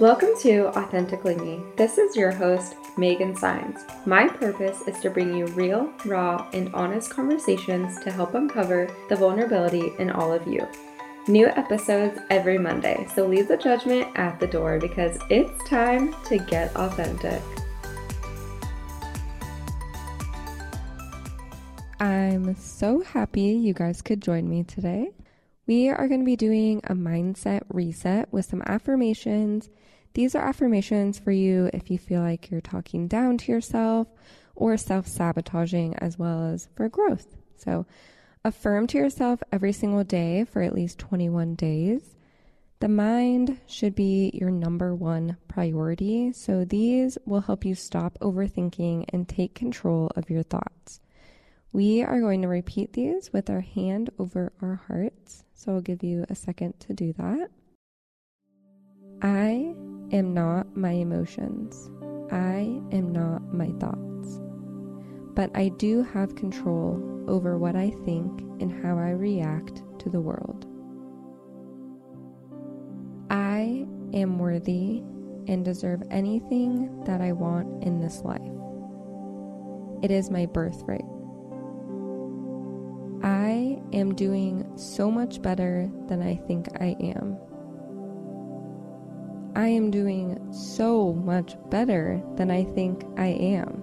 Welcome to Authentically Me. This is your host, Megan Saenz. My purpose is to bring you real, raw, and honest conversations to help uncover the vulnerability in all of you. New episodes every Monday, so leave the judgment at the door because it's time to get authentic. I'm so happy you guys could join me today. We are going to be doing a mindset reset with some affirmations. These are affirmations for you if you feel like you're talking down to yourself or self sabotaging, as well as for growth. So, affirm to yourself every single day for at least 21 days. The mind should be your number one priority. So, these will help you stop overthinking and take control of your thoughts. We are going to repeat these with our hand over our hearts. So I'll give you a second to do that. I am not my emotions. I am not my thoughts. But I do have control over what I think and how I react to the world. I am worthy and deserve anything that I want in this life. It is my birthright. I am doing so much better than I think I am. I am doing so much better than I think I am.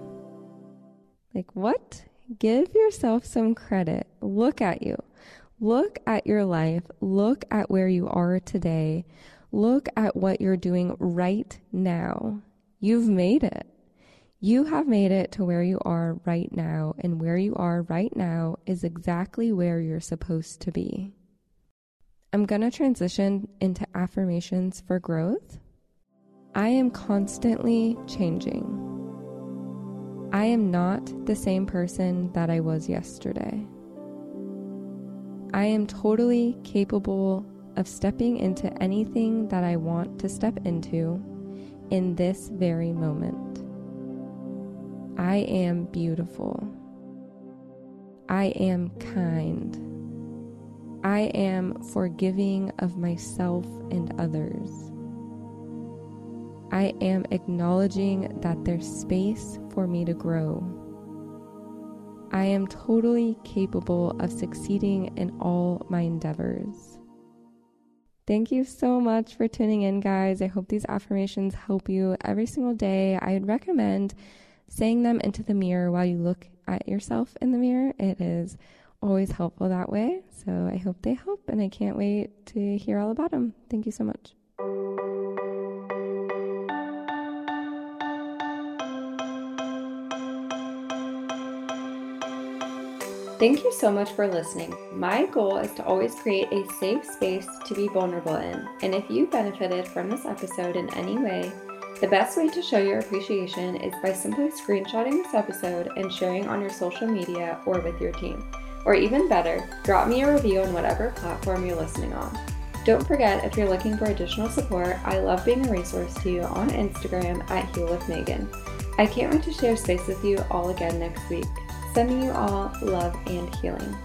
Like, what? Give yourself some credit. Look at you. Look at your life. Look at where you are today. Look at what you're doing right now. You've made it. You have made it to where you are right now, and where you are right now is exactly where you're supposed to be. I'm going to transition into affirmations for growth. I am constantly changing. I am not the same person that I was yesterday. I am totally capable of stepping into anything that I want to step into in this very moment. I am beautiful. I am kind. I am forgiving of myself and others. I am acknowledging that there's space for me to grow. I am totally capable of succeeding in all my endeavors. Thank you so much for tuning in, guys. I hope these affirmations help you every single day. I would recommend saying them into the mirror while you look at yourself in the mirror. It is always helpful that way. So I hope they help, and I can't wait to hear all about them. Thank you so much. Thank you so much for listening. My goal is to always create a safe space to be vulnerable in. And if you benefited from this episode in any way, the best way to show your appreciation is by simply screenshotting this episode and sharing on your social media or with your team. Or even better, drop me a review on whatever platform you're listening on. Don't forget, if you're looking for additional support, I love being a resource to you on Instagram at Heal with Megan. I can't wait to share space with you all again next week. Sending you all love and healing.